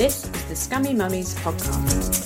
This is the Scummy Mummies podcast.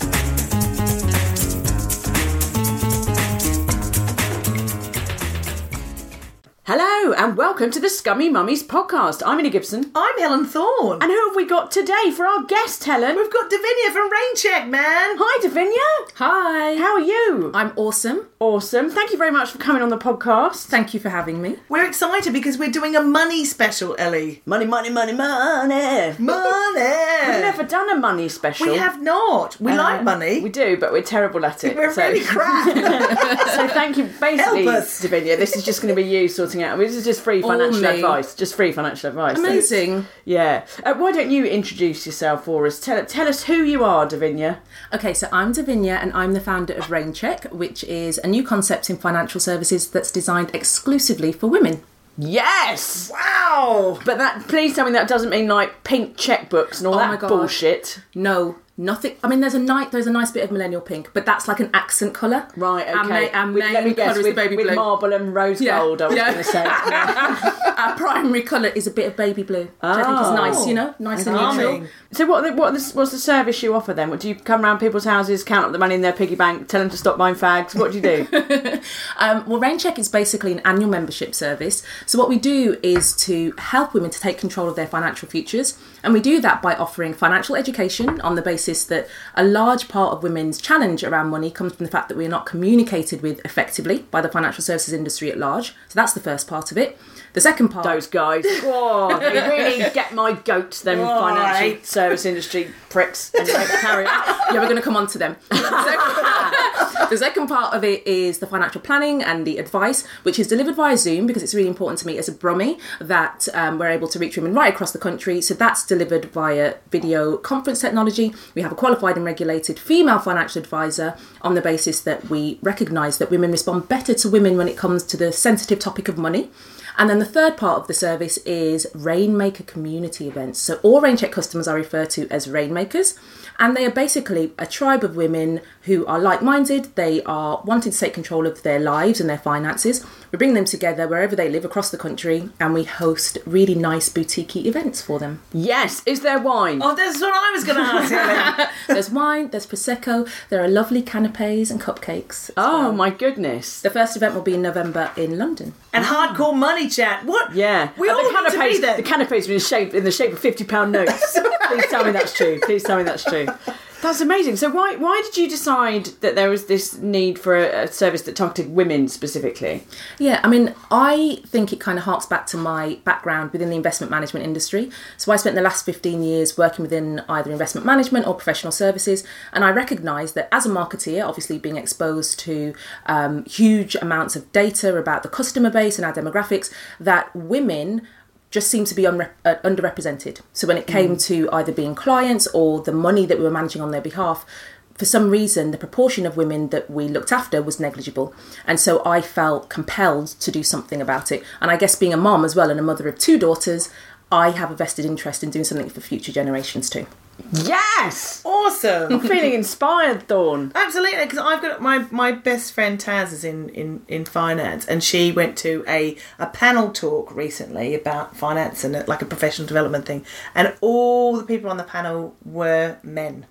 Hello and welcome to the Scummy Mummies podcast. I'm Ellie Gibson. I'm Helen Thorn. And who have we got today for our guest, Helen? We've got Davinia from rainchq, man. Hi, Davinia. Hi. How are you? I'm awesome. Awesome. Thank you very much for coming on the podcast. Thank you for having me. We're excited because we're doing a money special, Ellie. Money, money, money, money. Money. We've never done a money special. We have not. We Uh, like money. We do, but we're terrible at it. We're so. really crap. so thank you. Basically, Help us. Davinia, this is just going to be you sorting out. This is just free financial me. advice. Just free financial advice. Amazing. Yeah. Uh, why don't you introduce yourself for us? Tell, tell us who you are, Davinia. Okay, so I'm Davinia and I'm the founder of rainchq, which is a new concept in financial services that's designed exclusively for women. Yes! wow. But that, please tell me that doesn't mean like pink checkbooks and all Oh that my God. bullshit. No, nothing. I mean, there's a night, there's a nice bit of millennial pink, but that's like an accent colour. Right, okay. Our, ma- With- main let me guess, colour is with, baby with blue. marble and rose Yeah, gold, I was yeah. going to say. Our primary colour is a bit of baby blue, which I think is Oh. nice, you know, nice and neutral. So what, the- what the, what's the service you offer then? What, do you come around people's houses, count up the money in their piggy bank, tell them to stop buying fags? What do you do? Um, well, rainchq is basically an annual membership service. So what we do is to help women to take control of their financial futures, and we do that by offering financial education on the basis that a large part of women's challenge around money comes from the fact that we are not communicated with effectively by the financial services industry at large. So that's the first part of it. The second part, Those guys. Whoa, they really get my goats, them financial Right. service industry pricks. Anyway, carry on. yeah, we're going to come on to them. The second, the second part of it is the financial planning and the advice, which is delivered via Zoom because it's really important to me as a Brummie that um, we're able to reach women right across the country. So that's delivered via video conference technology. We have a qualified and regulated female financial advisor on the basis that we recognise that women respond better to women when it comes to the sensitive topic of money. And then the third part of the service is Rainmaker community events. So all rainchq customers are referred to as Rainmakers, and they are basically a tribe of women who are like-minded. They are wanting to take control of their lives and their finances. We bring them together wherever they live across the country, and we host really nice boutique events for them. Yes, is there wine? Oh, that's what I was going to ask, There's wine, there's prosecco, there are lovely canapes and cupcakes. oh well. my goodness. The first event will be in November in London. and hardcore money chat. What? Yeah, We And all the need to be canapes. there. The canapes were in shape in the shape of fifty pound notes. Please tell me that's true. Please tell me that's true. That's amazing. So why why did you decide that there was this need for a, a service that targeted women specifically? Yeah, I mean, I think it kind of harks back to my background within the investment management industry. So I spent the last 15 years working within either investment management or professional services, and I recognise that as a marketeer, obviously being exposed to um, huge amounts of data about the customer base and our demographics, that women just seem to be unre- uh, underrepresented. So when it came to either being clients or the money that we were managing on their behalf, for some reason, the proportion of women that we looked after was negligible. And so I felt compelled to do something about it. And I guess being a mom as well and a mother of two daughters, I have a vested interest in doing something for future generations too. Yes, Awesome. I'm feeling inspired, Dawn. Absolutely, because I've got my, my best friend Taz is in, in, in finance, and she went to a, a panel talk recently about finance and uh, like a professional development thing, and all the people on the panel were men.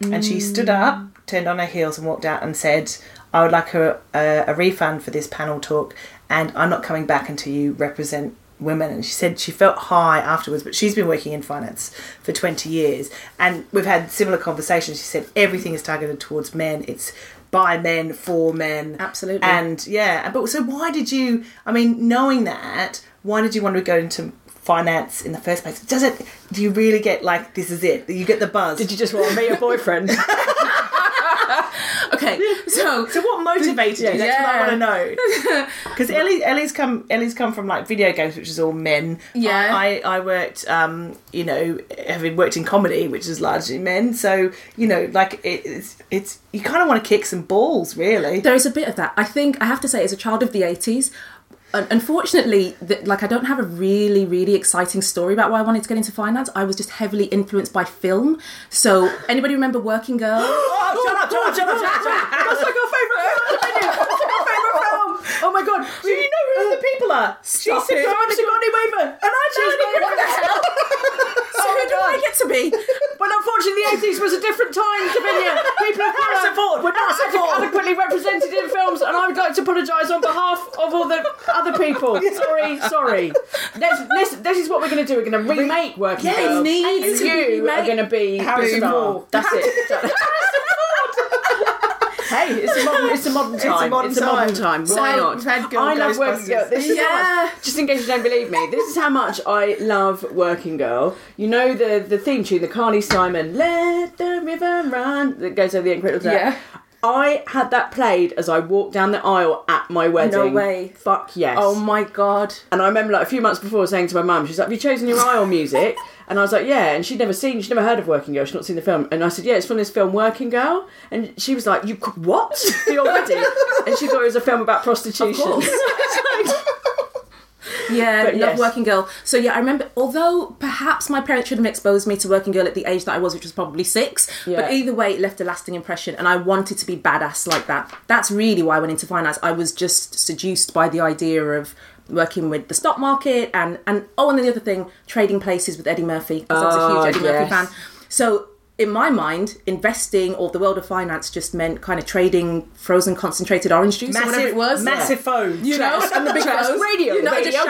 And she stood up, mm. turned on her heels, and walked out and said, I would like a, a, a refund for this panel talk, and I'm not coming back until you represent women. And she said she felt high afterwards, but she's been working in finance for 20 years, and we've had similar conversations. She said everything is targeted towards men. It's by men for men. Absolutely. And yeah, but so why did you? I mean, knowing that, why did you want to go into finance in the first place? Does it? Do you really get like this is it? You get the buzz. Did you just want to meet a boyfriend? Okay, so So what motivated you? That's what I want to know. Because Ellie, Ellie's come, Ellie's come from like video games, which is all men. Yeah. I, I, I worked, um, you know, having worked in comedy, which is largely men. So you know, like it, it's, it's you kind of want to kick some balls, really. There is a bit of that. I think I have to say, as a child of the eighties, un- unfortunately, th- like I don't have a really, really exciting story about why I wanted to get into finance. I was just heavily influenced by film. So, anybody remember Working Girl? Oh, shut up! Shut up! Shut up! Shut up! That's like our favourite film. isn't? That's like our favourite film. Oh my god. Do you know who the uh, people are? She's it. I'm Sigourney Weaver. And I'm Melanie not- Griffith. So oh who do I get to be? Well, unfortunately, the 80s was a different time, Davinia. People of colour were not adequately represented in films, and I would like to apologise on behalf of all the other people. Sorry, sorry. Let's, let's, this is what we're going to do. We're going to remake Working Yeah, Girl. needs and to you are going to be star. Ford. That's it. Hey, it's a modern, it's a modern time. modern It's a modern time. time. Why So, not? I love Working Girl. This is Yeah. much, just in case you don't believe me, this is how much I love Working Girl. You know the the theme tune, the Carly Simon "Let the River Run" that goes over the end credits. Yeah. I had that played as I walked down the aisle at my wedding. No way. Fuck yes. Oh my god. And I remember like a few months before saying to my mum, she's like, Have you chosen your aisle music? And I was like, Yeah. And she'd never seen, she'd never heard of Working Girl, she'd not seen the film. And I said, Yeah, it's from this film Working Girl. And she was like, You what? For your wedding? And she thought it was a film about prostitution. Yeah, But love yes. Working Girl. So yeah, I remember. Although perhaps my parents shouldn't have exposed me to Working Girl at the age that I was, which was probably six. Yeah. But either way, it left a lasting impression, and I wanted to be badass like that. That's really why I went into finance. I was just seduced by the idea of working with the stock market and and oh, and then the other thing, trading places with Eddie Murphy because I was a Oh, huge ah, Eddie yes. Murphy fan. So. In my mind, investing or the world of finance just meant kind of trading frozen concentrated orange juice or whatever it was. massive phone. You know, and the big phones. radio, you know, radio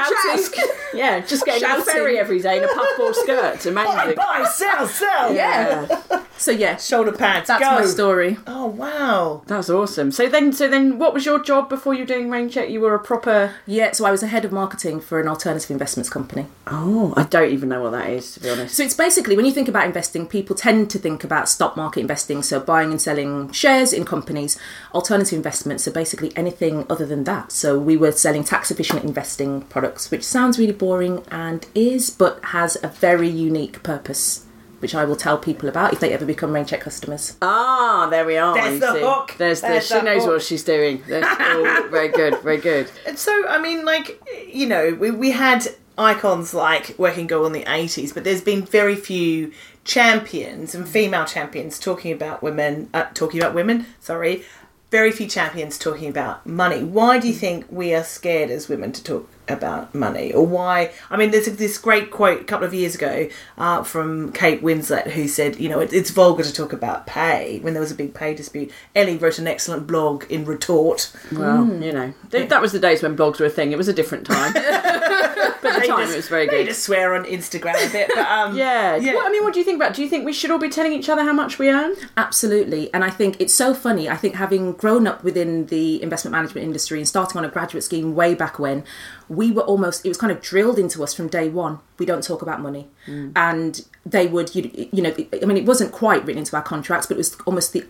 Yeah, just getting on the ferry every day in a puffball skirt. It's Buy, amazing. buy, sell, sell. Yeah. So yeah, Shoulder pads. that's go. my story. Oh wow. That's awesome. So then, so then, what was your job before you were doing rainchq? You were a proper. Yeah, so I was a head of marketing for an alternative investments company. Oh, I don't even know what that is to be honest. So it's basically when you think about investing, people tend to think about stock market investing, so buying and selling shares in companies. Alternative investments are basically anything other than that. So we were selling tax efficient investing products, which sounds really boring and is, but has a very unique purpose. Which I will tell people about if they ever become rainchq customers. Ah, there we are. There's the see. hook. There's the. There's she knows hook. what she's doing. That's very good. Very good. And so, I mean, like, you know, we, we had icons like Working Girl in the 80s, but there's been very few champions and female champions talking about women, uh, talking about women, sorry, very few champions talking about money. Why do you think we are scared as women to talk about money? Or why? I mean, there's this great quote a couple of years ago uh, from Kate Winslet who said, you know, it, it's vulgar to talk about pay when there was a big pay dispute. Ellie wrote an excellent blog in retort. Well, you know, th- that was the days when blogs were a thing. It was a different time. but at the time, it was very They good. just swear on Instagram a bit, but um, Yeah. yeah. What, I mean, what do you think about? Do you think we should all be telling each other how much we earn? Absolutely. And I think it's so funny. I think having grown up within the investment management industry and starting on a graduate scheme way back when, we were almost, it was kind of drilled into us from day one. We don't talk about money. Mm. And they would, you, you know, I mean, it wasn't quite written into our contracts, but it was almost the,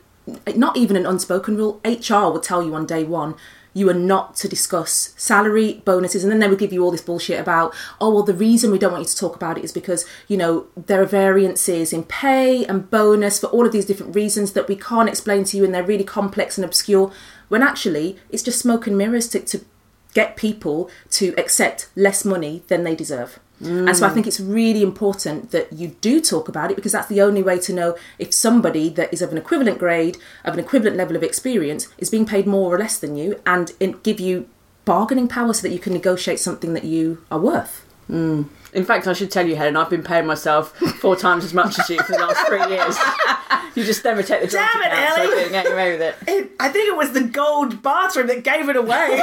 not even an unspoken rule. HR would tell you on day one, you are not to discuss salary, bonuses, and then they would give you all this bullshit about, oh, well, the reason we don't want you to talk about it is because, you know, there are variances in pay and bonus for all of these different reasons that we can't explain to you and they're really complex and obscure. When actually, it's just smoke and mirrors to, to get people to accept less money than they deserve. And so I think it's really important that you do talk about it because that's the only way to know if somebody that is of an equivalent grade, of an equivalent level of experience, is being paid more or less than you and give you bargaining power so that you can negotiate something that you are worth. In fact, I should tell you, Helen, I've been paying myself four times as much as you for the last three years. You just never take the job Damn it, out, so I Ellie. get away with it. It, I think it was the gold bathroom that gave it away.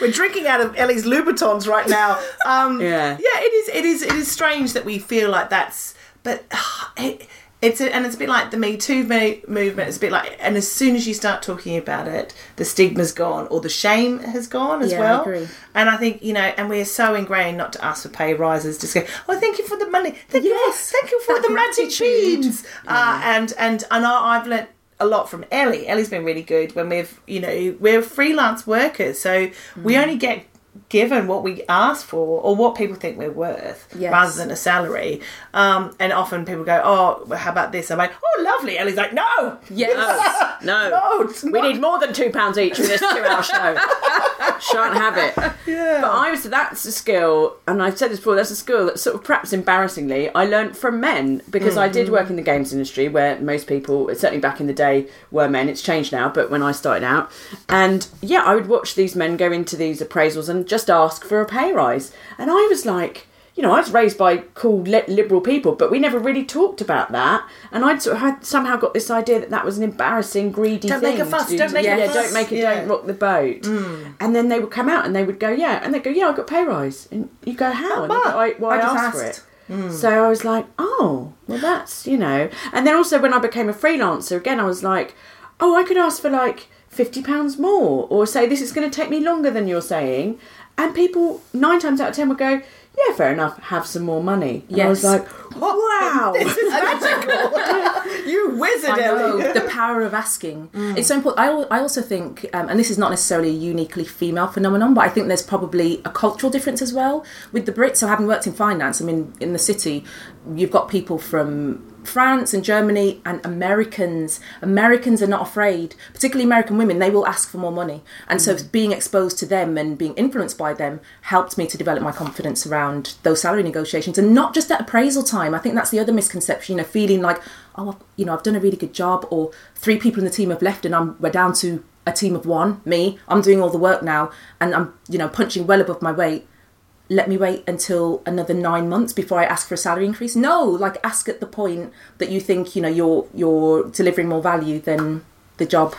We're drinking out of Ellie's Louboutins right now. Um, Yeah. yeah. It is. It is. It is strange that we feel like that's. But it, it's a, and it's a bit like the Me Too movement. It's a bit like, and as soon as you start talking about it, the stigma's gone or the shame has gone as Yeah, I well. agree. And I think you know, and we're so ingrained not to ask for pay rises. Just go, oh, thank you for the money. Thank you. Yes, For, thank you for the magic gratitude. beans. Uh, and and and I, I've learnt a lot from Ellie. Ellie's been really good when we've you know we're freelance workers, so we Mm. only get given what we ask for or what people think we're worth Yes. rather than a salary um and often people go oh well, how about this i'm like oh lovely ellie's like no Yes. No. no it's We not. need more than two pounds each for this two-hour show. Shan't have it. Yeah. But I was that's a skill, and I've said this before. That's a skill that sort of perhaps embarrassingly I learnt from men because I did mm-hmm. work in the games industry where most people, certainly back in the day, were men. It's changed now, but when I started out, and yeah, I would watch these men go into these appraisals and just ask for a pay rise, and I was like. You know, I was raised by cool li- liberal people, but we never really talked about that. And I'd sort of had, somehow got this idea that that was an embarrassing, greedy Don't thing. make a fuss, do don't make a yeah, fuss. don't make it, Yeah. don't rock the boat. Mm. And then they would come out and they would go, yeah, and they go, yeah, I got pay rise. And you go, how? And go, I, well, I asked, asked. for it. Mm. So I was like, oh, well, that's you know. And then also when I became a freelancer again, I was like, oh, I could ask for like fifty pounds more, or say this is going to take me longer than you're saying, and people nine times out of ten would go. Yeah, fair enough. Have some more money. And I was like, "Wow!" This is magical. you wizard I know the power of asking. Mm. It's so important. I, I also think, um, and this is not necessarily a uniquely female phenomenon, but I think there's probably a cultural difference as well with the Brits. So having worked in finance, I mean, in the city, you've got people from France and Germany and Americans. Americans are not afraid, particularly American women. They will ask for more money, and so Mm. being exposed to them and being influenced by them helped me to develop my confidence around those salary negotiations, and not just at appraisal time. I think that's the other misconception. You know, feeling like, oh, I've- you know, I've done a really good job, or three people in the team have left, and I'm we're down to a team of one. Me, I'm doing all the work now, and I'm you know punching well above my weight let me wait until another nine months before I ask for a salary increase. No, like ask at the point that you think you know you're you're delivering more value than the job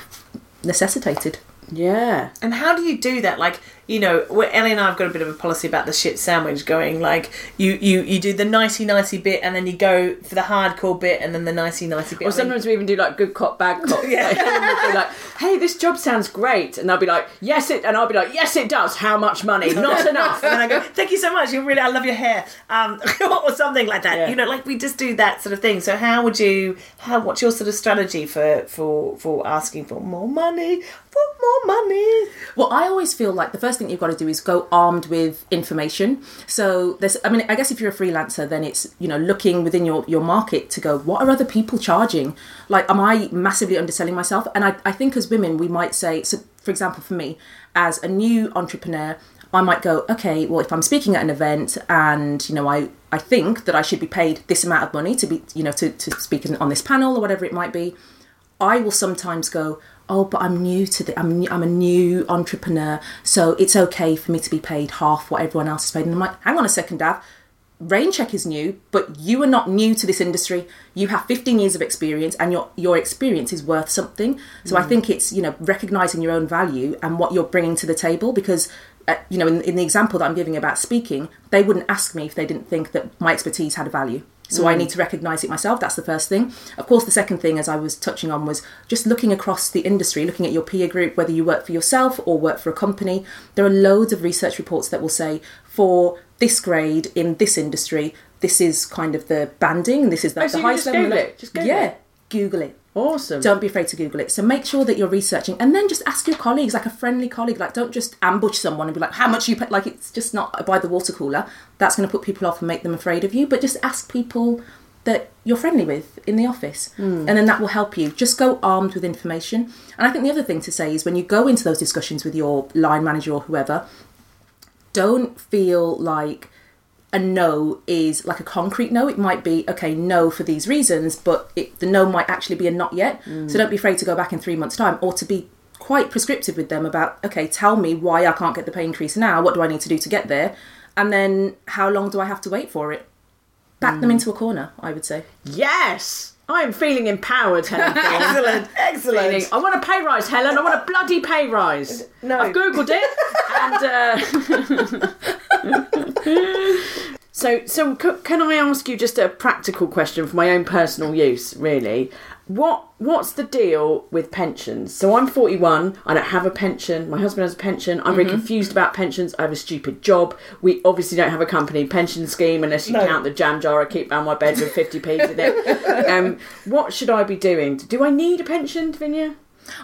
necessitated. yeah. And how do you do that? Like, you know, where Ellie and I have got a bit of a policy about the shit sandwich going like you you you do the nicey nicey bit and then you go for the hardcore bit and then the nicey nicey bit. Or I mean, sometimes we even do like good cop, bad cop. Yeah. Like, be like, "Hey, this job sounds great," and they'll be like, "Yes, it," and I'll be like, "Yes, it does. How much money? Not enough." and then I go, "Thank you so much. You really, I love your hair," um, or something like that. Yeah. You know, like we just do that sort of thing. So, how would you? How? What's your sort of strategy for for for asking for more money? For more money? Well, I always feel like the first thing you've got to do is go armed with information. So there's, I mean, I guess if you're a freelancer, then it's you know looking within your your market to go, what are other people charging? Like, am I massively underselling myself? And I, I think as women, we might say, so for example, for me, as a new entrepreneur, I might go, okay, well, if I'm speaking at an event and you know I I think that I should be paid this amount of money to be you know to to speak on this panel or whatever it might be. I will sometimes go, oh, but I'm new to the, I'm, I'm a new entrepreneur, so it's okay for me to be paid half what everyone else is paid. And I'm like, hang on a second, Dav. rainchq is new, but you are not new to this industry. You have 15 years of experience, and your your experience is worth something. So I think it's you know recognizing your own value and what you're bringing to the table. Because uh, you know, in, in the example that I'm giving about speaking, they wouldn't ask me if they didn't think that my expertise had a value. So I mm. need to recognise it myself. That's the first thing. Of course, the second thing, as I was touching on, was just looking across the industry, looking at your peer group, whether you work for yourself or work for a company. There are loads of research reports that will say for this grade in this industry, this is kind of the banding, this is the, Oh, the so you highest just level. Google it? Just Google yeah, it? Google it. Awesome. Don't be afraid to Google it. So make sure that you're researching, and then just ask your colleagues, like a friendly colleague. Like, don't just ambush someone and be like, "How much you pay?" Like, it's just not by the water cooler. That's going to put people off and make them afraid of you. But just ask people that you're friendly with in the office, hmm. and then that will help you. Just go armed with information. And I think the other thing to say is when you go into those discussions with your line manager or whoever, don't feel like a no is like a concrete no. It might be okay, no for these reasons, but it, the no might actually be a not yet. So don't be afraid to go back in three months' time, or to be quite prescriptive with them about, okay, tell me why I can't get the pay increase now. What do I need to do to get there? And then how long do I have to wait for it? Back them into a corner, I would say. Yes! I am feeling empowered, Helen. Excellent, excellent. Feeling- I want a pay rise, Helen. I want a bloody pay rise. No. I've googled it, and uh, so so c- can I ask you just a practical question for my own personal use, really? What what's the deal with pensions? So I'm 41. I don't have a pension. My husband has a pension. I'm very confused about pensions. I have a stupid job. We obviously don't have a company pension scheme unless you No. count the jam jar I keep around my bed with 50p's in it. Um, what should I be doing? Do I need a pension, Vinya?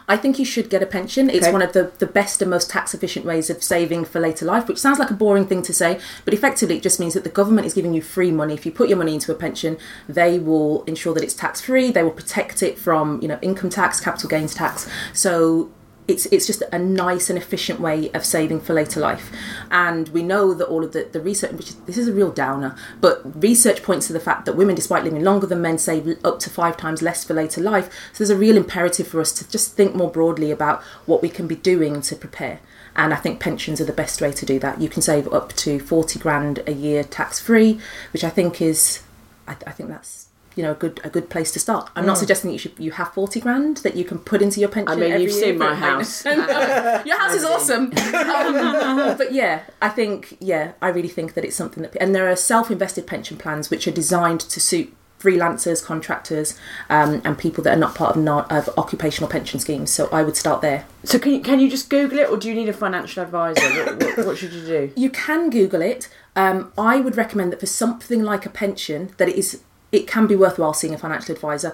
I think you should get a pension. It's Okay. one of the, the best and most tax efficient ways of saving for later life, which sounds like a boring thing to say, but effectively it just means that the government is giving you free money. If you put your money into a pension, they will ensure that it's tax free. They will protect it from you know income tax, capital gains tax. So it's it's just a nice and efficient way of saving for later life. And we know that all of the, the research, which is, this is a real downer, but research points to the fact that women, despite living longer than men, save up to five times less for later life. So there's a real imperative for us to just think more broadly about what we can be doing to prepare. And I think pensions are the best way to do that. You can save up to 40 grand a year tax free, which I think is, I, I think that's you know a good a good place to start. I'm not suggesting that you should you have 40 grand that you can put into your pension. I mean, you've seen my house. your house is awesome. Um, but yeah, I think yeah, I really think that it's something that and there are self-invested pension plans which are designed to suit freelancers, contractors, um, and people that are not part of, non, of occupational pension schemes. So I would start there. So can you, can you just Google it, or do you need a financial advisor? What, what, what should you do? You can Google it. Um, I would recommend that for something like a pension, that it is it can be worthwhile seeing a financial advisor.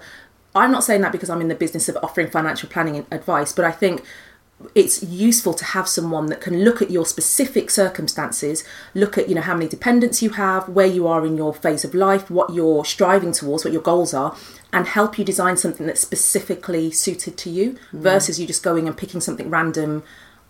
I'm not saying that because I'm in the business of offering financial planning advice, but I think it's useful to have someone that can look at your specific circumstances, look at you know how many dependents you have, where you are in your phase of life, what you're striving towards, what your goals are, and help you design something that's specifically suited to you mm. versus you just going and picking something random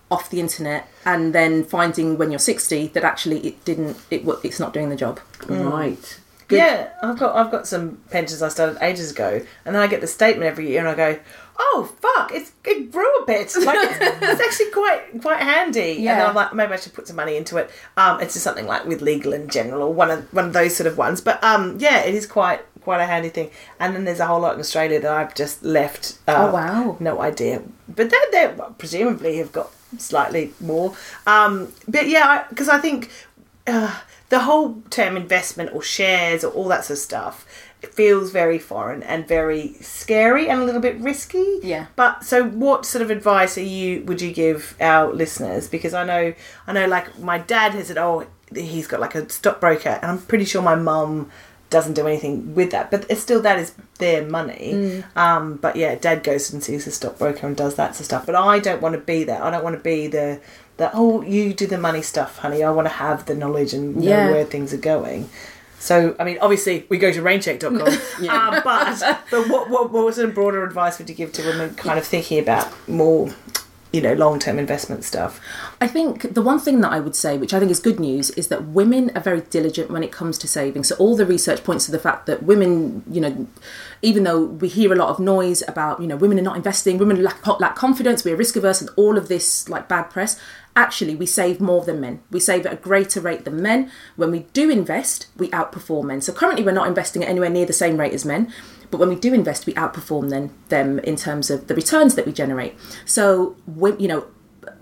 off the internet and then finding when you're 60 that actually it didn't it it's not doing the job. Right. Yeah, I've got I've got some pensions I started ages ago, and then I get the statement every year, and I go, "Oh fuck, it's it grew a bit. Like it's, it's actually quite quite handy." And then I'm like, maybe I should put some money into it. Um, it's just something like with Legal and General, or one of one of those sort of ones. But um, yeah, it is quite quite a handy thing. And then there's a whole lot in Australia that I've just left. Uh, Oh, wow. no idea, but they they presumably have got slightly more. Um, but yeah, because I, think uh, the whole term investment or shares or all that sort of stuff it feels very foreign and very scary and a little bit risky. Yeah. But so, what sort of advice are you would you give our listeners? Because I know I know like my dad has said, oh, he's got like a stockbroker, and I'm pretty sure my mum doesn't do anything with that, but it's still that is their money. Um, but yeah, dad goes and sees a stockbroker and does that sort of stuff. But I don't want to be that. I don't want to be the the oh you do the money stuff, honey. I want to have the knowledge and know Yeah. where things are going. So I mean, obviously we go to rainchq.com. uh, but but what, what what sort of broader advice would you give to women kind of thinking about more, you know, long term investment stuff? I think the one thing that I would say, which I think is good news, is that women are very diligent when it comes to saving. So all the research points to the fact that women, you know, even though we hear a lot of noise about, you know, women are not investing, women lack, lack confidence, we're risk averse, and all of this like bad press. Actually, we save more than men. We save at a greater rate than men. When we do invest, we outperform men. So currently, we're not investing at anywhere near the same rate as men. But when we do invest, we outperform them, them in terms of the returns that we generate. So, you know,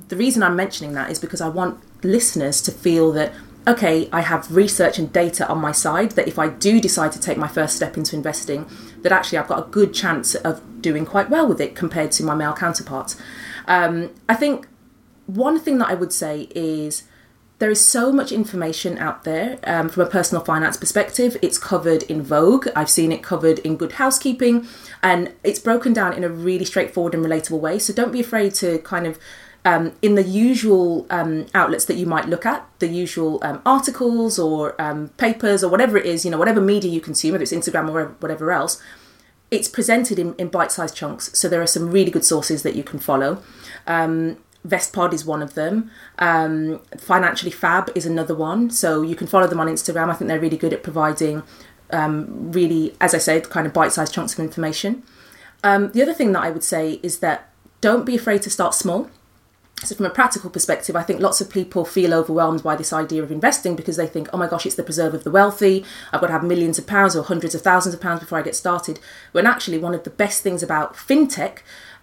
the reason I'm mentioning that is because I want listeners to feel that okay, I have research and data on my side that if I do decide to take my first step into investing, that actually I've got a good chance of doing quite well with it compared to my male counterparts. Um, I think one thing that I would say is there is so much information out there um, from a personal finance perspective. It's covered in Vogue. I've seen it covered in Good Housekeeping, and it's broken down in a really straightforward and relatable way. So don't be afraid to kind of um, in the usual um, outlets that you might look at, the usual um, articles or um, papers or whatever it is, you know, whatever media you consume, whether it's Instagram or whatever else, it's presented in, in bite-sized chunks. So there are some really good sources that you can follow. Um, Vestpod is one of them. Um, Financially Fab is another one. So you can follow them on Instagram. I think they're really good at providing um, really, as I said, kind of bite-sized chunks of information. Um, the other thing that I would say is that don't be afraid to start small. So, from a practical perspective, I think lots of people feel overwhelmed by this idea of investing because they think, oh my gosh, it's the preserve of the wealthy. I've got to have millions of pounds or hundreds of thousands of pounds before I get started. When actually, one of the best things about fintech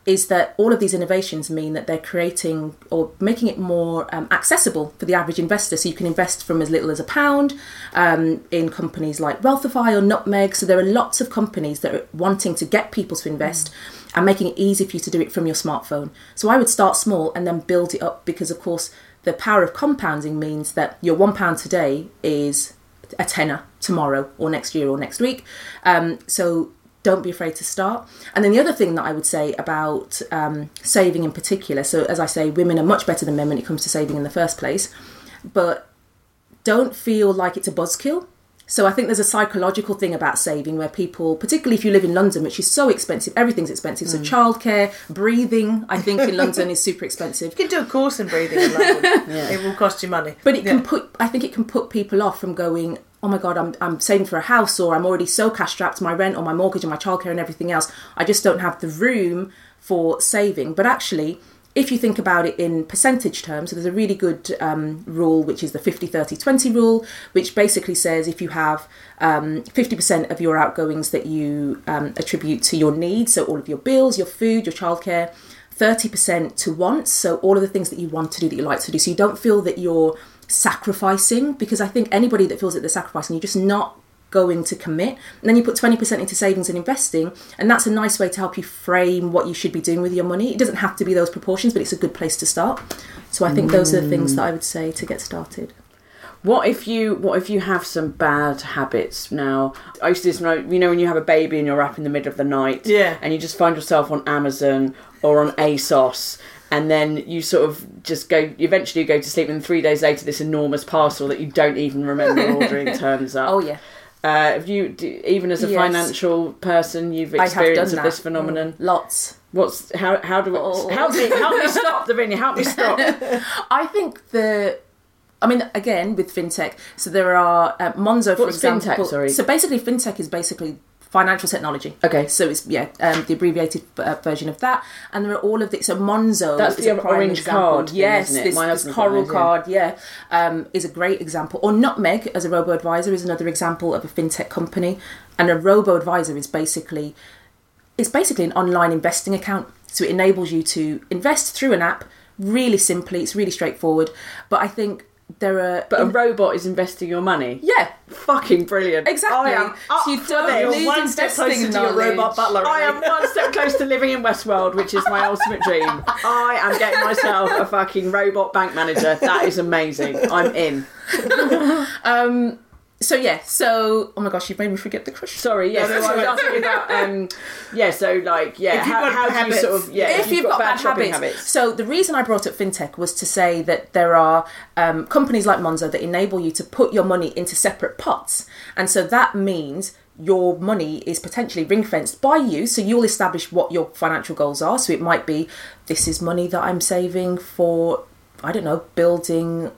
is that all of these innovations mean that they're creating or making it more um, accessible for the average investor. So you can invest from as little as a pound um, in companies like Wealthify or Nutmeg. So there are lots of companies that are wanting to get people to invest. Mm. And making it easy for you to do it from your smartphone. So I would start small and then build it up because, of course, the power of compounding means that your one pound today is a tenner tomorrow or next year or next week. Um, so don't be afraid to start. And then the other thing that I would say about um, saving in particular, so as I say, women are much better than men when it comes to saving in the first place, but don't feel like it's a buzzkill. So I think there's a psychological thing about saving where people, particularly if you live in London, which is so expensive, everything's expensive. So mm. childcare, breathing, I think in London is super expensive. You can do a course in breathing in London. yeah. It will cost you money. But it yeah. can put I think it can put people off from going, oh my god, I'm, I'm saving for a house or I'm already so cash strapped, my rent or my mortgage and my childcare and everything else. I just don't have the room for saving. But actually, if you think about it in percentage terms, so there's a really good um, rule, which is the 50 30 20 rule, which basically says if you have um, 50% of your outgoings that you um, attribute to your needs, so all of your bills, your food, your childcare, 30% to wants, so all of the things that you want to do that you like to do. So you don't feel that you're sacrificing because I think anybody that feels that they're sacrificing, you're just not going to commit. And then you put 20% into savings and investing, and that's a nice way to help you frame what you should be doing with your money. It doesn't have to be those proportions, but it's a good place to start. So I think mm. those are the things that I would say to get started. What if you what if you have some bad habits now? I used to this you know when you have a baby and you're up in the middle of the night, yeah, and you just find yourself on Amazon or on ASOS and then you sort of just go eventually you go to sleep and three days later this enormous parcel that you don't even remember ordering turns up oh yeah uh, have you do, even as a yes. financial person you've experienced this phenomenon mm, lots what's how how do we oh. help me help me stop Davinia help me stop I think the I mean, again, with fintech, so there are uh, Monzo, for What's example. Fintech, sorry. So basically, fintech is basically financial technology. Okay. So it's yeah, um, the abbreviated uh, version of that, and there are all of the so Monzo. That's the orange example. card. Yes, thing, this, this coral card. Yeah, um, is a great example. Or Nutmeg as a robo advisor is another example of a fintech company, and a robo advisor is basically it's basically an online investing account. So it enables you to invest through an app really simply. It's really straightforward. But I think there are but a robot is investing your money. Yeah. Fucking brilliant. Exactly. I am so you don't need one step closer to your robot butler I am one step close to living in Westworld which is my ultimate dream. I am getting myself a fucking robot bank manager. That is amazing. I'm in. Um so yeah, so oh my gosh, you've made me forget the question. Sorry, no, no, I was asking about um, yeah, so like yeah, how, how do you sort of yeah, if, if you've, you've got, got, bad, bad habits. habits. So the reason I brought up fintech was to say that there are um, companies like Monzo that enable you to put your money into separate pots, and so that means your money is potentially ring fenced by you. So you'll establish what your financial goals are. So it might be this is money that I'm saving for I don't know building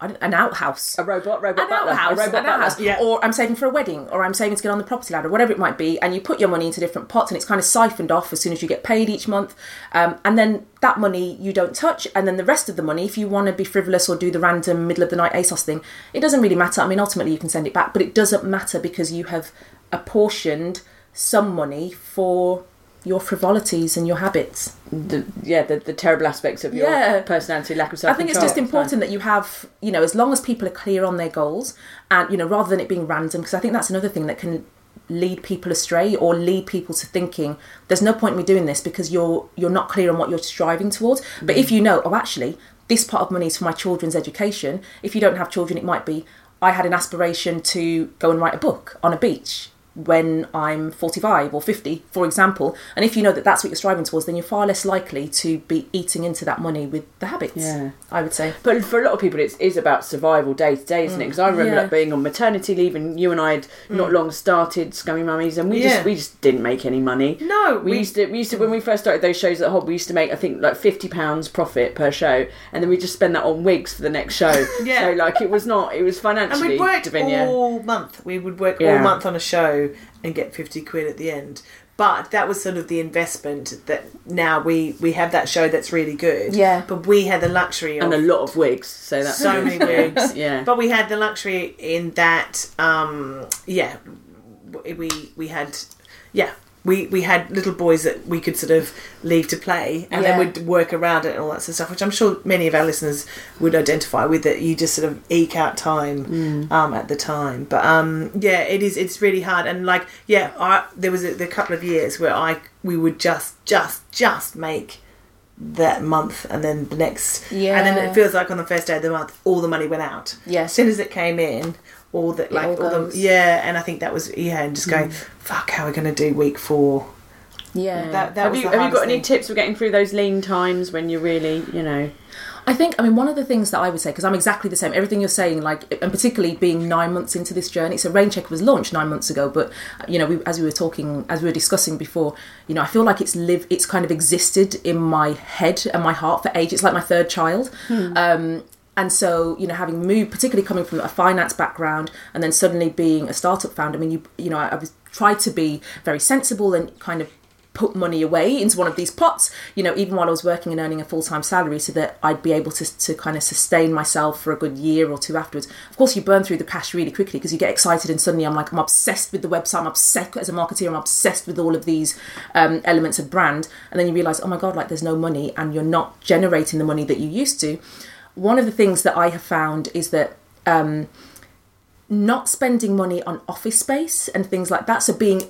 an outhouse, a robot, robot an butler, outhouse, a robot an outhouse, yeah. or I'm saving for a wedding, or I'm saving to get on the property ladder, whatever it might be, and you put your money into different pots, and it's kind of siphoned off as soon as you get paid each month, um, and then that money you don't touch, and then the rest of the money, if you want to be frivolous or do the random middle of the night ASOS thing, it doesn't really matter. I mean, ultimately you can send it back, but it doesn't matter because you have apportioned some money for your frivolities and your habits. The, yeah, the, the terrible aspects of your yeah. personality, lack of self I think it's just important that you have, you know, as long as people are clear on their goals and, you know, rather than it being random, because I think that's another thing that can lead people astray or lead people to thinking there's no point in me doing this because you're you're not clear on what you're striving towards. But mm. if you know, oh actually, this part of money is for my children's education. If you don't have children, it might be I had an aspiration to go and write a book on a beach when I'm 45 or 50, for example. And if you know that that's what you're striving towards, then you're far less likely to be eating into that money with the habits. Yeah, I would say. But for a lot of people, it is about survival day to day, isn't mm. it? Because I remember yeah. like, being on maternity leave, and you and I had mm. not long started Scummy Mummies, and we yeah. just we just didn't make any money. No, we, we, used to we used to when we first started those shows at Hob, we used to make I think like fifty pounds profit per show, and then we just spend that on wigs for the next show. yeah, so like it was not it was financially. And we worked all month. We would work all month on a show and get 50 quid at the end. but that was sort of the investment that now we we have that show that's really good. Yeah. but we had the luxury of and a lot of wigs. So that's so many wigs. Yeah. But we had the luxury in that, um, yeah, we we had, yeah. We, we had little boys that we could sort of leave to play and Yeah. then we'd work around it and all that sort of stuff, which I'm sure many of our listeners would identify with that you just sort of eke out time um, at the time. But um, yeah, it is it's really hard. And like yeah, I, there was a, the couple of years where I we would just just just make that month and then the next and then it feels like on the first day of the month all the money went out. Yeah as soon as it came in all the like all all, the yeah and i think that was yeah and just going fuck how are we going to do week four Yeah. that, that have was you have you got hardest any tips for getting through those lean times when you're really, you know? I think, I mean, one of the things that I would say, because I'm exactly the same, everything you're saying, like, and particularly being nine months into this journey. So, rainchq was launched nine months ago, but, you know, we, as we were talking, as we were discussing before, you know, I feel like it's live, it's kind of existed in my head and my heart for ages. It's like my third child. Um, and so, you know, having moved, particularly coming from a finance background, and then suddenly being a startup founder, I mean, you, you know, I, I was tried to be very sensible and kind of put money away into one of these pots, you know, even while I was working and earning a full time salary, so that I'd be able to, to kind of sustain myself for a good year or two afterwards. Of course, you burn through the cash really quickly because you get excited and suddenly I'm like, I'm obsessed with the website, I'm obsessed as a marketer, I'm obsessed with all of these um, elements of brand. And then you realize, oh my God, like there's no money and you're not generating the money that you used to. One of the things that I have found is that. Um, not spending money on office space and things like that. So being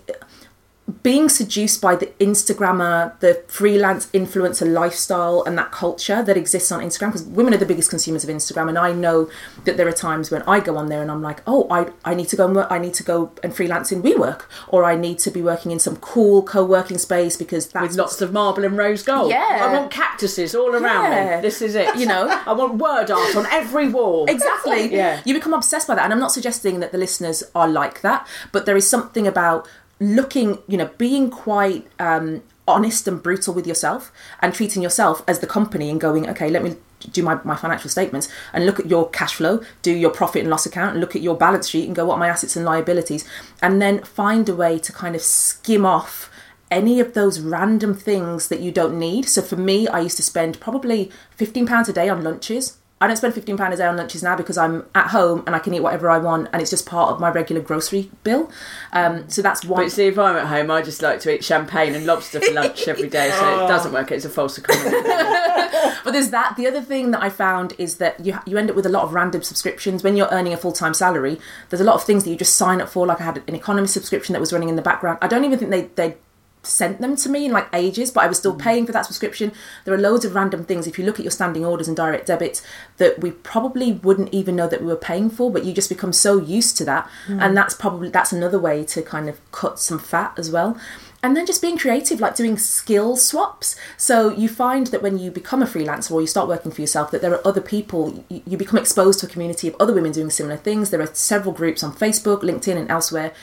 being seduced by the Instagrammer, the freelance influencer lifestyle, and that culture that exists on Instagram, because women are the biggest consumers of Instagram, and I know that there are times when I go on there and I'm like, oh, I, I need to go and work, I need to go and freelance in WeWork, or I need to be working in some cool co-working space because that's With lots of marble and rose gold. Yeah. I want cactuses all around Yeah. me. This is it. You know? I want word art on every wall. Exactly. Yeah. You become obsessed by that. And I'm not suggesting that the listeners are like that, but there is something about looking, you know, being quite um, honest and brutal with yourself and treating yourself as the company and going, okay, let me do my, my financial statements and look at your cash flow, do your profit and loss account, and look at your balance sheet and go, what are my assets and liabilities? And then find a way to kind of skim off any of those random things that you don't need. So for me, I used to spend probably £15 a day on lunches. I don't spend £15 a day on lunches now because I'm at home and I can eat whatever I want and it's just part of my regular grocery bill. Um, so that's one. But see, if I'm at home, I just like to eat champagne and lobster for lunch every day, so it doesn't work. It's a false economy. But there's that. The other thing that I found is that you you end up with a lot of random subscriptions when you're earning a full time salary. There's a lot of things that you just sign up for. Like I had an economy subscription that was running in the background. I don't even think they they sent them to me in like ages, but I was still mm. paying for that subscription. There are loads of random things. If you look at your standing orders and direct debits, that we probably wouldn't even know that we were paying for, but you just become so used to that, mm. and that's probably that's another way to kind of cut some fat as well. And then just being creative, like doing skill swaps. So you find that when you become a freelancer or you start working for yourself, that there are other people, you, you become exposed to a community of other women doing similar things. There are several groups on Facebook, LinkedIn, and elsewhere.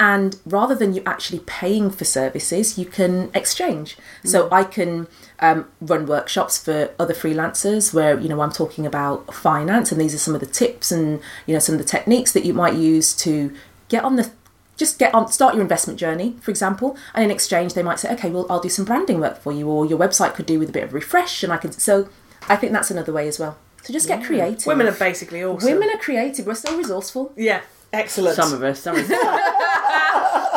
And rather than you actually paying for services, you can exchange. So I can um, run workshops for other freelancers where you know I'm talking about finance, and these are some of the tips and you know some of the techniques that you might use to get on the just get on start your investment journey for example. And in exchange they might say okay well i'll do some branding work for you or your website could do with a bit of refresh and i can so i think that's another way as well. So just get creative. Women are basically awesome. Women are creative. We're so resourceful. Yeah. Excellent. Some of us, some of us,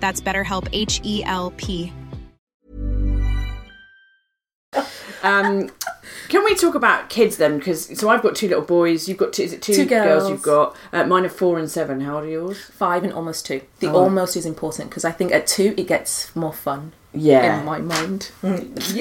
That's BetterHelp H E L P. Um, can we talk about kids then? Because so I've got two little boys. You've got two. Is it two, Two girls. You've got uh, mine are four and seven. How old are yours? Five and almost two. The Oh. almost is important because I think at two it gets more fun. Yeah. In my mind. yeah,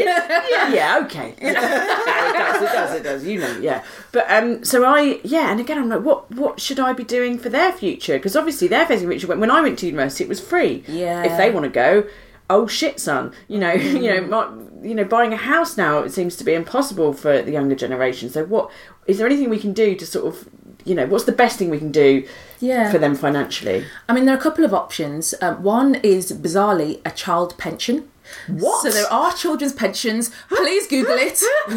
yeah, yeah, okay. yeah, it does, it does, it does. You know, yeah. But um, so I, yeah, and again, I'm like, what, what should I be doing for their future? Because obviously they're facing future. When when I went to university, it was free. Yeah. If they want to go, oh shit, son. You know, you know, my, you know, buying a house now it seems to be impossible for the younger generation. So what is there anything we can do to sort of, you know, what's the best thing we can do? Yeah. For them financially. I mean, there are a couple of options. Um, one is bizarrely a child pension. What? So there are children's pensions. Please Google it.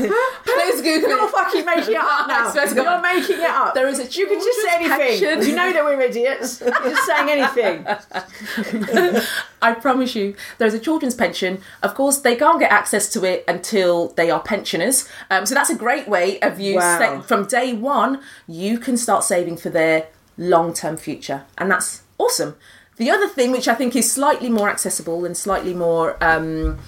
Please Google You're it. fucking making it up now. You're making it up. There is a You can just say anything. pension. You know that we're idiots. You're just saying anything. I promise you, there's a children's pension. Of course, they can't get access to it until they are pensioners. Um, so that's a great way of you Wow. sa- from day one. You can start saving for their long-term future, and that's awesome. The other thing, which I think is slightly more accessible and slightly more, um,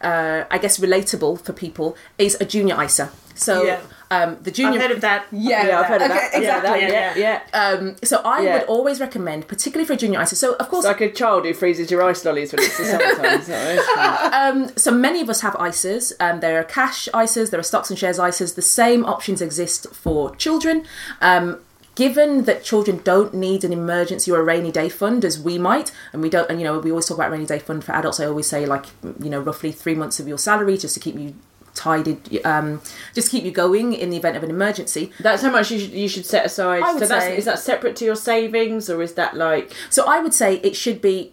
uh, I guess, relatable for people, is a junior ISA. So Yeah. um, the junior. I've heard of that. Yeah, Yeah, I've heard of okay, that. Yeah, Exactly. that, yeah, yeah. Um, so I Yeah. would always recommend, particularly for a junior ISA. So of course, It's like a child who freezes your ice lollies when it's the summertime. So. Um, so many of us have ISAs. Um, there are cash ISAs, there are stocks and shares ISAs. The same options exist for children. Um, given that children don't need an emergency or a rainy day fund as we might, and we don't, and you know, we always talk about rainy day fund for adults. I always say like, you know, roughly three months of your salary just to keep you tidied, um, just keep you going in the event of an emergency. That's how much you should, you should set aside. I would so that's, is that separate to your savings or is that like So I would say it should be.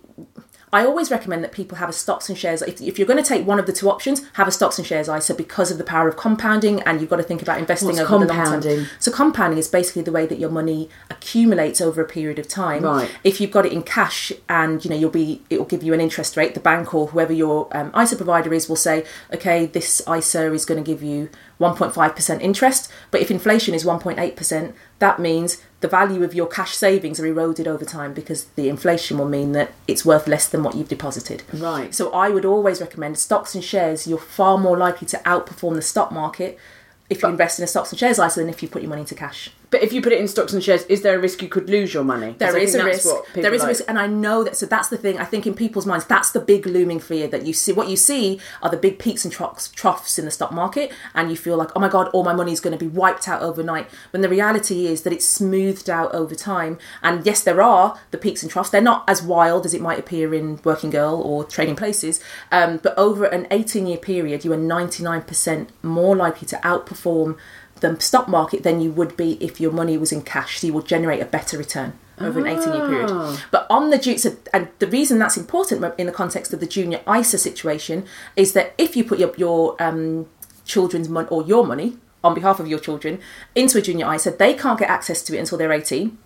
I always recommend that people have a stocks and shares. If, if you're going to take one of the two options, have a stocks and shares ISA because of the power of compounding, and you've got to think about investing What's over the long compounding? term. So compounding is basically the way that your money accumulates over a period of time. Right. If you've got it in cash, and you know you'll be, it will give you an interest rate. The bank or whoever your um, ISA provider is will say, okay, this ISA is going to give you 1.5% interest. But if inflation is 1.8%, that means the value of your cash savings are eroded over time because the inflation will mean that it's worth less than what you've deposited. Right. So I would always recommend stocks and shares. You're far more likely to outperform the stock market if you invest in a stocks and shares ISA than if you put your money into cash. But if you put it in stocks and shares, is there a risk you could lose your money? There is a risk. There is a risk, and I know that. So that's the thing. I think in people's minds, that's the big looming fear that you see. What you see are the big peaks and troughs, troughs in the stock market, and you feel like, oh my god, all my money is going to be wiped out overnight. When the reality is that it's smoothed out over time. And yes, there are the peaks and troughs. They're not as wild as it might appear in Working Girl or Trading Places. Um, but over an 18-year period, you are 99% more likely to outperform the stock market than you would be if your money was in cash. So you will generate a better return over an 18 year period. But on the ju- so, and the reason that's important in the context of the junior ISA situation is that if you put your, your um, children's money or your money on behalf of your children into a junior ISA, they can't get access to it until they're 18.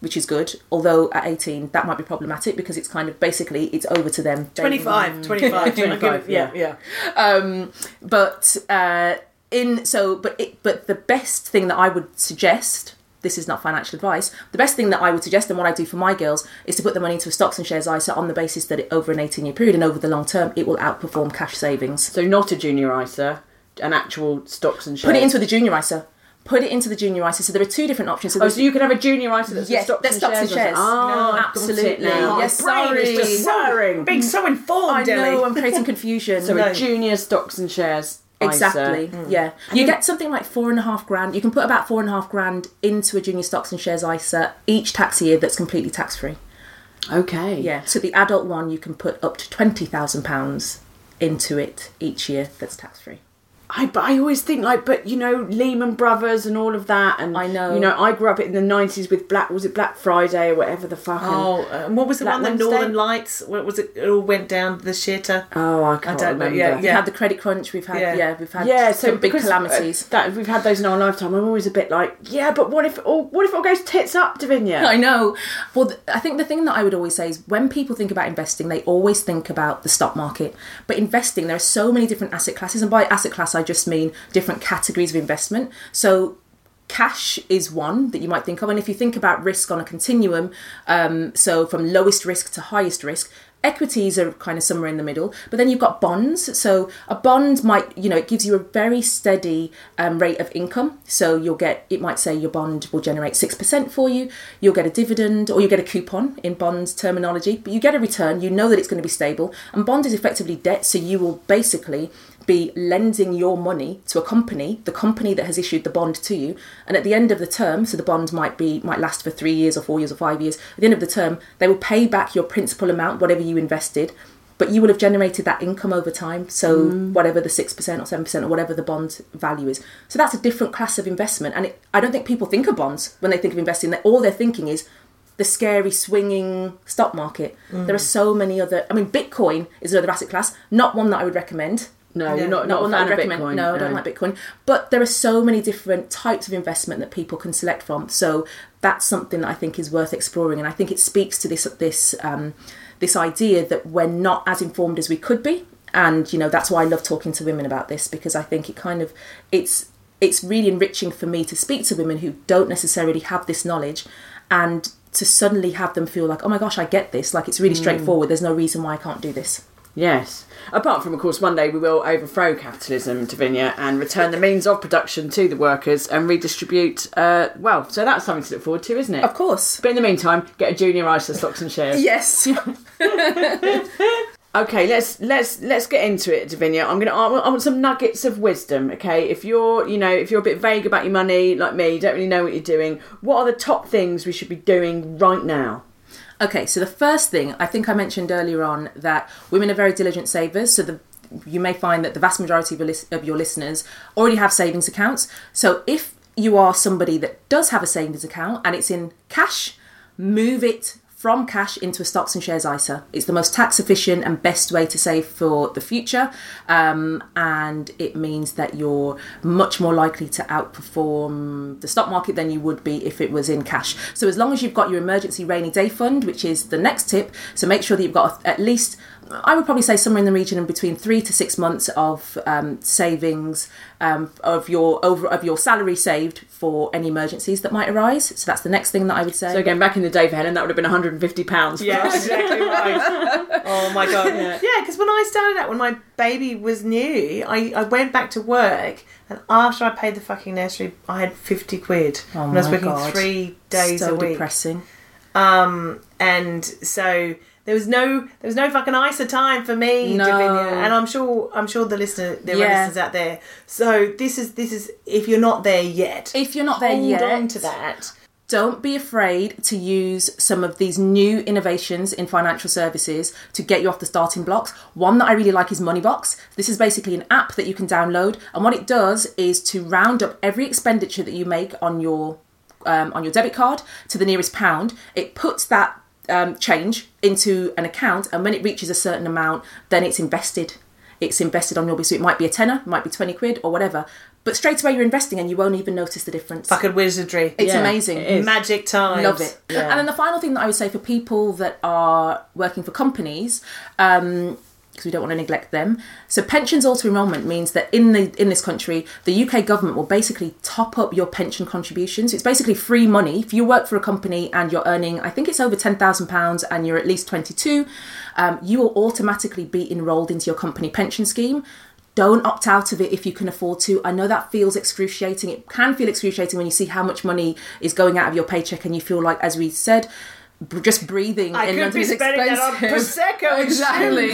Which is good, although at 18 that might be problematic because it's kind of basically it's over to them. They- 25, 25, 25, yeah, yeah. um, but uh, in so but it, but the best thing that I would suggest this is not financial advice the best thing that I would suggest and what I do for my girls is to put the money into a stocks and shares ISA on the basis that it, over an 18 year period and over the long term it will outperform cash savings So not a junior ISA, an actual stocks and shares. put it into the junior ISA put it into the junior ISA. So there are two different options. So Oh, so you can have a junior ISA that's Yes, stocks, that's and, stocks shares and shares. Oh, No, ah, absolutely. now. Yes, sorry. just. Being so informed, I know Dilly. I'm creating confusion. So No. a junior stocks and shares. Exactly. Yeah. Mm. You get something like four and a half grand. You can put about four and a half grand into a junior stocks and shares ISA each tax year that's completely tax free. Okay. Yeah. So the adult one you can put up to twenty thousand pounds into it each year that's tax free. I, but I always think like, but you know, Lehman Brothers and all of that, and I know. You know, I grew up in the nineties with Black. Was it Black Friday or whatever the fuck? Oh, and what was the Black one? The Northern Lights. What was it? It all went down the shitter. Oh, I can't don't know, remember. yeah, We've had the credit crunch. We've had Yeah. yeah. we've had Yeah, so some big calamities. uh, that we've had those in our lifetime. I'm always a bit like, yeah, but what if all? What if it all goes tits up, Davinia? I know. Well, th- I think the thing that I would always say is when people think about investing, they always think about the stock market. But investing, there are so many different asset classes, and by asset class, I just mean different categories of investment. So. Cash is one that you might think of, and if you think about risk on a continuum, um, so from lowest risk to highest risk, equities are kind of somewhere in the middle. But then you've got bonds. So a bond might you know it gives you a very steady um, rate of income. So you'll get it might say your bond will generate 6% for you. You'll get a dividend or you get a coupon in bonds terminology but you get a return. You know that it's going to be stable. And bond is effectively debt so you will basically be lending your money to a company, the company that has issued the bond to you, and at the end of the term, so the bond might be might last for three years or four years or five years. At the end of the term, they will pay back your principal amount, whatever you invested, but you will have generated that income over time. So mm. whatever the six percent or seven percent or whatever the bond value is. So that's a different class of investment, and it, I don't think people think of bonds when they think of investing. All they're thinking is the scary swinging stock market. Mm. There are so many other. I mean, Bitcoin is another asset class, not one that I would recommend. No, you're not, Not not a fan of recommend. Bitcoin. No, I don't like Bitcoin. But there are so many different types of investment that people can select from. So that's something that I think is worth exploring, and I think it speaks to this this um, this idea that we're not as informed as we could be, and you know that's why I love talking to women about this because I think it kind of it's it's really enriching for me to speak to women who don't necessarily have this knowledge and to suddenly have them feel like oh my gosh I get this like it's really straightforward there's no reason why I can't do this Yes. Apart from, of course, one day we will overthrow capitalism, Davinia, and return the means of production to the workers and redistribute. Uh, well, so that's something to look forward to, isn't it? of course But in the meantime, get a junior ISA stocks and shares. yes Okay, let's let's let's get into it, Davinia. I'm gonna I want, I want some nuggets of wisdom. Okay, if you're you know if you're a bit vague about your money like me, you don't really know what you're doing. What are the top things we should be doing right now? Okay, so the first thing I think I mentioned earlier on that women are very diligent savers. So the you may find that the vast majority of your, lis- of your listeners already have savings accounts. So if you are somebody that does have a savings account and it's in cash, move it from cash into a stocks and shares ISA. It's the most tax efficient and best way to save for the future, um, and it means that you're much more likely to outperform the stock market than you would be if it was in cash. So as long as you've got your emergency rainy day fund, which is the next tip, so make sure that you've got at least I would probably say somewhere in the region in between three to six months of um, savings um, of your over of your salary saved for any emergencies that might arise. So that's the next thing that I would say. So again, back in the day for Helen, that would have been 150 pounds. Yeah, exactly right. oh my god. Yeah, because when I started out, when my baby was new, I, I went back to work, and after I paid the fucking nursery, I had fifty quid. Oh and I was my working God. three days so a week. depressing. Um, and so there was no there was no fucking ISA time for me, No. And I'm sure I'm sure the listener there Yeah. are listeners out there. So this is this is if you're not there yet, If you're not there hold yet, on to that. don't be afraid to use some of these new innovations in financial services to get you off the starting blocks. One that I really like is Moneybox. This is basically an app that you can download, and what it does is to round up every expenditure that you make on your um, on your debit card to the nearest pound. It puts that um, change into an account, and when it reaches a certain amount, then it's invested. It's invested on your so it might be a tenner, it might be twenty quid or whatever. But straight away you're investing, and you won't even notice the difference. Fucking wizardry. It's Yeah, amazing. it is. Magic times. Love it. Yeah. And then the final thing that I would say for people that are working for companies, um, because we don't want to neglect them. So pensions auto enrolment means that in the in this country, the UK government will basically top up your pension contributions. It's basically free money if you work for a company and you're earning, I think it's over ten thousand pounds, and you're at least twenty two. Um, you will automatically be enrolled into your company pension scheme don't opt out of it if you can afford to. I know that feels excruciating. It can feel excruciating when you see how much money is going out of your paycheck and you feel like, as we said, just breathing I in could be spending that on. Prosecco exactly.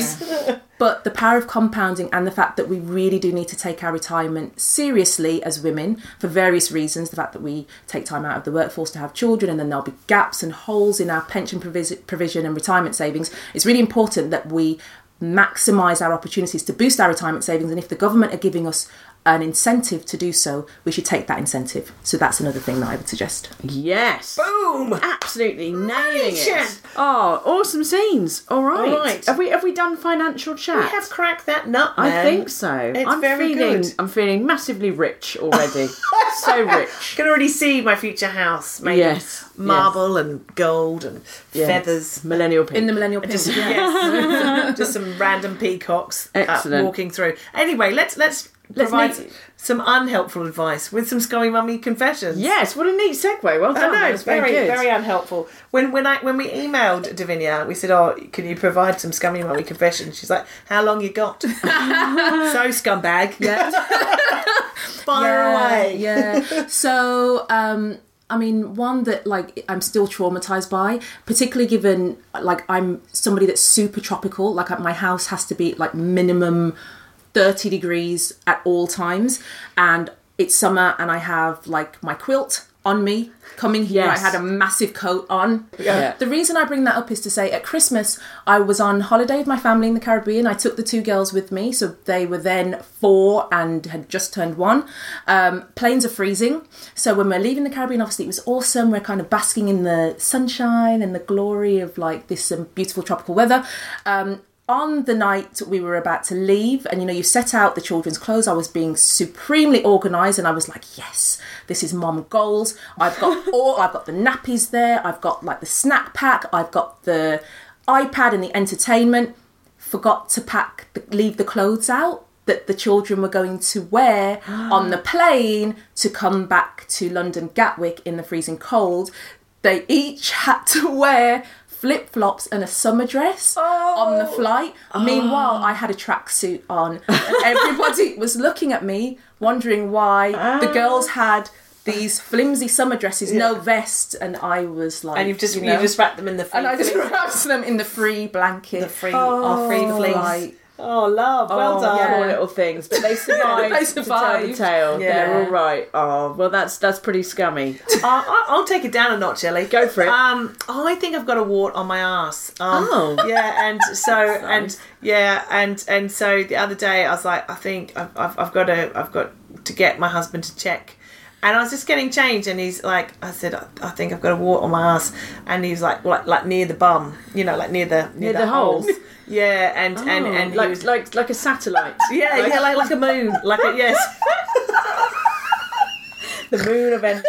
but the power of compounding and the fact that we really do need to take our retirement seriously as women for various reasons. The fact that we take time out of the workforce to have children and then there'll be gaps and holes in our pension provis- provision and retirement savings. It's really important that we maximize our opportunities to boost our retirement savings and if the government are giving us an incentive to do so we should take that incentive so that's another thing that i would suggest Yes. Boom! Absolutely nailing Magic. it. Oh, awesome scenes. All right. All right. Have we have we done financial chat? We have cracked that nut, I man. think so. It's I'm very feeling good. I'm feeling massively rich already. so rich. can already see my future house made Yes, of marble and gold and Yeah. feathers. Millennial pink. in the millennial pink Just, yes, just some random peacocks uh, walking through. Anyway, let's let's, Let's provide some unhelpful advice with some scummy mummy confessions. yes, what a neat segue. Well done. I know, it's very, very, very unhelpful. When when I when we emailed Davinia, we said, "Oh, can you provide some scummy mummy confessions?" She's like, "How long you got?" so scumbag. yeah Fire away. Yeah. So, um, I mean, one that like I'm still traumatized by, particularly given like I'm somebody that's super tropical. Like my house has to be like minimum 30 degrees at all times, and it's summer, and I have like my quilt on me coming here. Yes. I had a massive coat on. Yeah. The reason I bring that up is to say at Christmas I was on holiday with my family in the Caribbean. I took the two girls with me, so they were then four and had just turned one. Um, planes are freezing, so when we're leaving the Caribbean, obviously it was awesome. We're kind of basking in the sunshine and the glory of like this um, beautiful tropical weather. Um, on the night we were about to leave, and you know, you set out the children's clothes, I was being supremely organised, and I was like, yes, this is mom goals. I've got all, I've got the nappies there, I've got like the snack pack, I've got the iPad and the entertainment. Forgot to pack, the, leave the clothes out that the children were going to wear on the plane to come back to London Gatwick in the freezing cold. They each had to wear flip flops and a summer dress on the oh. flight. Meanwhile, oh. I had a tracksuit on, and everybody was looking at me, wondering why the ah. girls had these flimsy summer dresses, no vest, and I was like, And you've just you you just wrapped them in the free and I just wrapped them in the free blanket, the free oh, free fleece. like, Oh, love. Well Oh, done. poor little things, but they survived. They To tell the survived. tale. Yeah. They're all right. Oh, well, that's that's pretty scummy. Uh, I- I'll take it down a notch, Ellie. Go for it. Um, I think I've got a wart on my ass. Um, Oh. yeah, and so and yeah, and and so the other day I was like, I think I've, I've, I've got to I've got to get my husband to check. And I was just getting changed, and he's like, I said, I, I think I've got a wart on my ass, and he's like, like, like near the bum, you know, like near the Near the holes? Yeah, and and Oh, and he like was, like like a satellite. yeah, yeah, like like a moon, like a yes. the moon of Endor.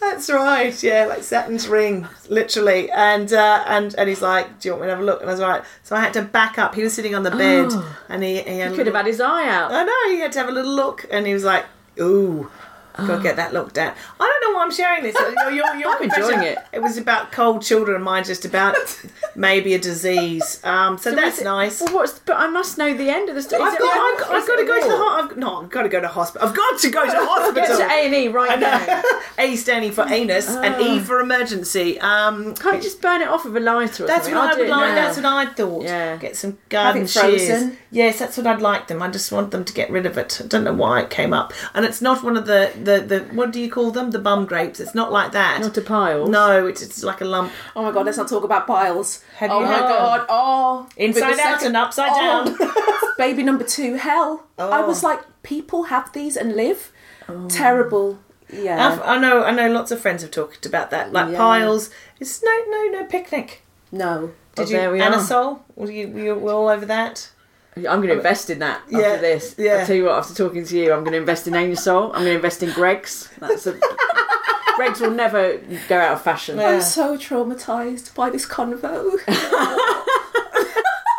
That's right. Yeah, like Saturn's ring, literally. And uh, and and he's like, "Do you want me to have a look?" And I was like, so I had to back up. He was sitting on the bed, and he, he had a Could have had his eye out. I know he had to have a little look, and he was like, "Ooh." To get that looked at. I don't know why I'm sharing this. Your, your, your I'm enjoying it. It was about cold children, and mine just about maybe a disease. Um, so, that's it- nice. Well, what's? But I must know the end of the story. I've got, I've, I've got to go to the hospital. No, I've got to go to hospital. I've got to go to hospital. to A and E right now. A standing for anus and E for emergency. Um, Can't you just burn it off with a lighter or That's something? what I would like. now. That's what I thought. Yeah. Get some garden shears. Yes, that's what I'd like them. I just want them to get rid of it. I don't know why it came up. And it's not one of the the, the what do you call them? The bum grapes. It's not like that. Not a pile. No, it's, it's like a lump. Oh my god, let's not talk about piles. Have oh you my had them? god, oh. Inside with the out and upside Oh, down. baby number two, hell. Oh. I was like, people have these and live? Oh. Terrible. Yeah. I've- I know. I know. Lots of friends have talked about that. Like Yeah. piles. It's no, no, no picnic. no. Did Oh, you, there we are. Anusol? Were you, were you all over that? I'm going to invest in that Yeah, after this. yeah. I'll tell you what, after talking to you, I'm going to invest in Anusol. I'm going to invest in Greggs. That's a. Greggs will never go out of fashion. Yeah. I'm so traumatized by this convo.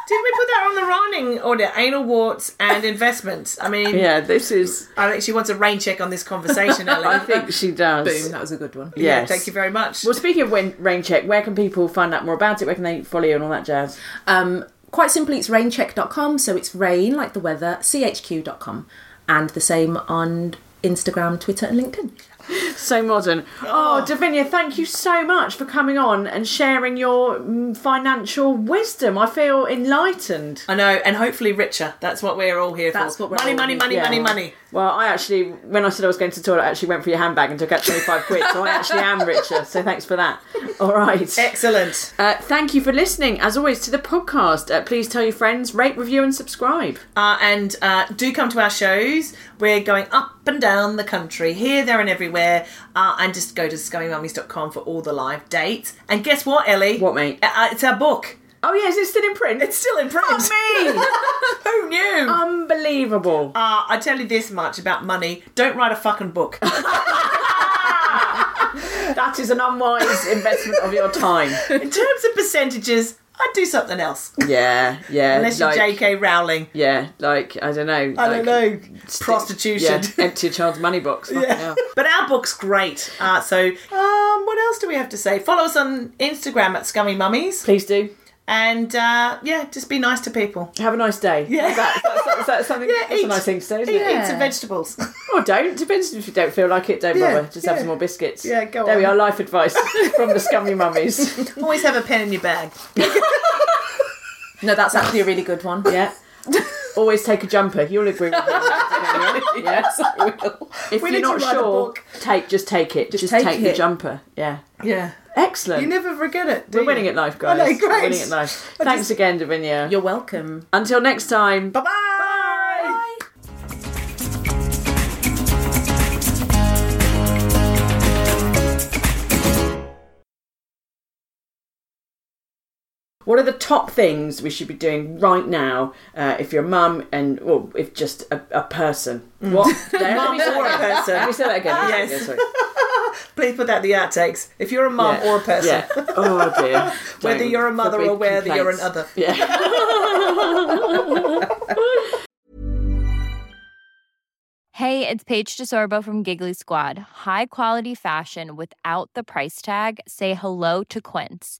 Did we put that on the running order? Anal warts and investments. I mean, Yeah, this is. I think she wants a rain check on this conversation, Ellie. I think she does. Boom, that was a good one. Yeah, thank you very much. Well, speaking of when, rain check, where can people find out more about it? Where can they follow you and all that jazz? Um, quite simply, it's rainchq.com. So it's rain, like the weather, chq.com. And the same on Instagram, Twitter, and LinkedIn. So modern. Oh, Davinia, thank you so much for coming on and sharing your mm, financial wisdom. I feel enlightened. I know, and hopefully richer. That's what we're all here That's for. what money, money, money, for. money, money. Well, I actually, when I said I was going to the toilet, I actually went for your handbag and took out 25 quid, so I actually am richer. So thanks for that. All right. Excellent. Uh, thank you for listening, as always, to the podcast. Uh, please tell your friends, rate, review, and subscribe. Uh, and uh, do come to our shows. We're going up and down the country, here, there, and everywhere. Uh, and just go to scummymummies.com for all the live dates. And guess what, Ellie? What, mate? Uh, it's our book. Oh, yeah, is it still in print? It's still in print. me! Who knew? Unbelievable. Uh, I tell you this much about money: don't write a fucking book. That is an unwise investment of your time. In terms of percentages, I'd do something else. Yeah, yeah. Unless you're like- J.K. Rowling. Yeah, like, I don't know. I don't know. Prostitution. Yeah, empty a child's money box. Hell. But our book's great. Uh, so, um, what else do we have to say? Follow us on Instagram at Scummy Mummies. Please do. And uh, yeah, just be nice to people. Have a nice day. Yeah. Is that, is that, is that something? Yeah, that's eat. a nice thing to say, isn't Eat, it? eat some vegetables. Or don't. Depends if you don't feel like it. Don't Yeah, bother. Just have some more biscuits. Yeah, go There we are. Life advice from the scummy mummies. Always have a pen in your bag. No, that's actually a really good one. Yeah. Always take a jumper. You'll agree with me. yes, I will. If When you're not sure, take just take it. Just, take take, the jumper. Yeah. Yeah. Excellent. You never forget it. do We're you? winning at life, guys. know, We're winning at life. Thanks just- again, Davinia. You're welcome. Until next time. Bye-bye. Bye. What are the top things we should be doing right now uh, if you're a mum and, well, if just a, a person? What? Mum me or a that person. Let me say that again. Let Yes. again, sorry. Please put that in the outtakes. If you're a mum Yeah. or a person, Yeah. Oh dear. whether Don't you're a mother or whether you're an other. Yeah. Hey, it's Paige DeSorbo from Giggly Squad. High quality fashion without the price tag. Say hello to Quince.